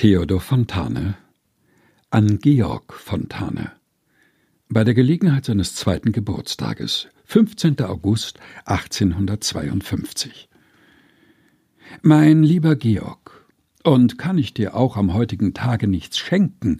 Theodor Fontane an Georg Fontane bei der Gelegenheit seines zweiten Geburtstages, 15. August 1852. Mein lieber Georg, und kann ich dir auch am heutigen Tage nichts schenken,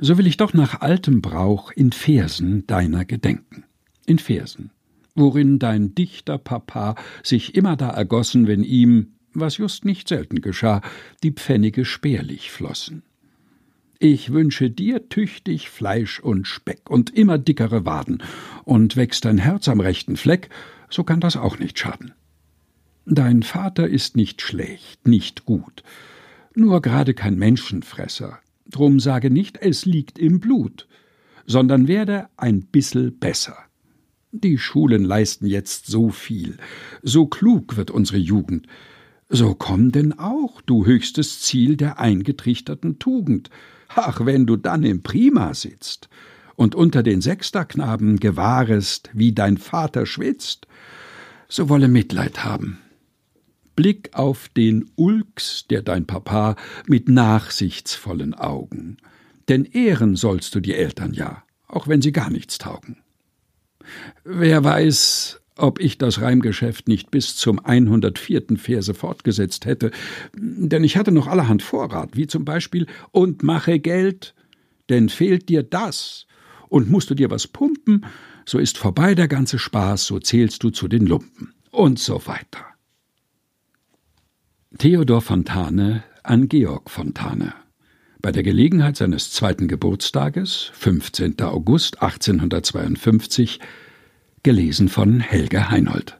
so will ich doch nach altem Brauch in Versen deiner gedenken. In Versen, worin dein dichter Papa sich immer da ergossen, wenn ihm, was just nicht selten geschah, die Pfennige spärlich flossen. Ich wünsche dir tüchtig Fleisch und Speck und immer dickere Waden, und wächst dein Herz am rechten Fleck, so kann das auch nicht schaden. Dein Vater ist nicht schlecht, nicht gut, nur gerade kein Menschenfresser, drum sage nicht, es liegt im Blut, sondern werde ein bissel besser. Die Schulen leisten jetzt so viel, so klug wird unsere Jugend, so komm denn auch, du höchstes Ziel der eingetrichterten Tugend, Ach, wenn du dann im Prima sitzt und unter den Sechsterknaben gewahrest, wie dein Vater schwitzt, so wolle Mitleid haben. Blick auf den Ulks, der dein Papa, mit nachsichtsvollen Augen. Denn ehren sollst du die Eltern ja, auch wenn sie gar nichts taugen. Wer weiß, ob ich das Reimgeschäft nicht bis zum 104. Verse fortgesetzt hätte, denn ich hatte noch allerhand Vorrat, wie zum Beispiel und mache Geld, denn fehlt dir das und musst du dir was pumpen, so ist vorbei der ganze Spaß, so zählst du zu den Lumpen und so weiter. Theodor Fontane an Georg Fontane bei der Gelegenheit seines zweiten Geburtstages, 15. August 1852, Gelesen von Helge Heinold.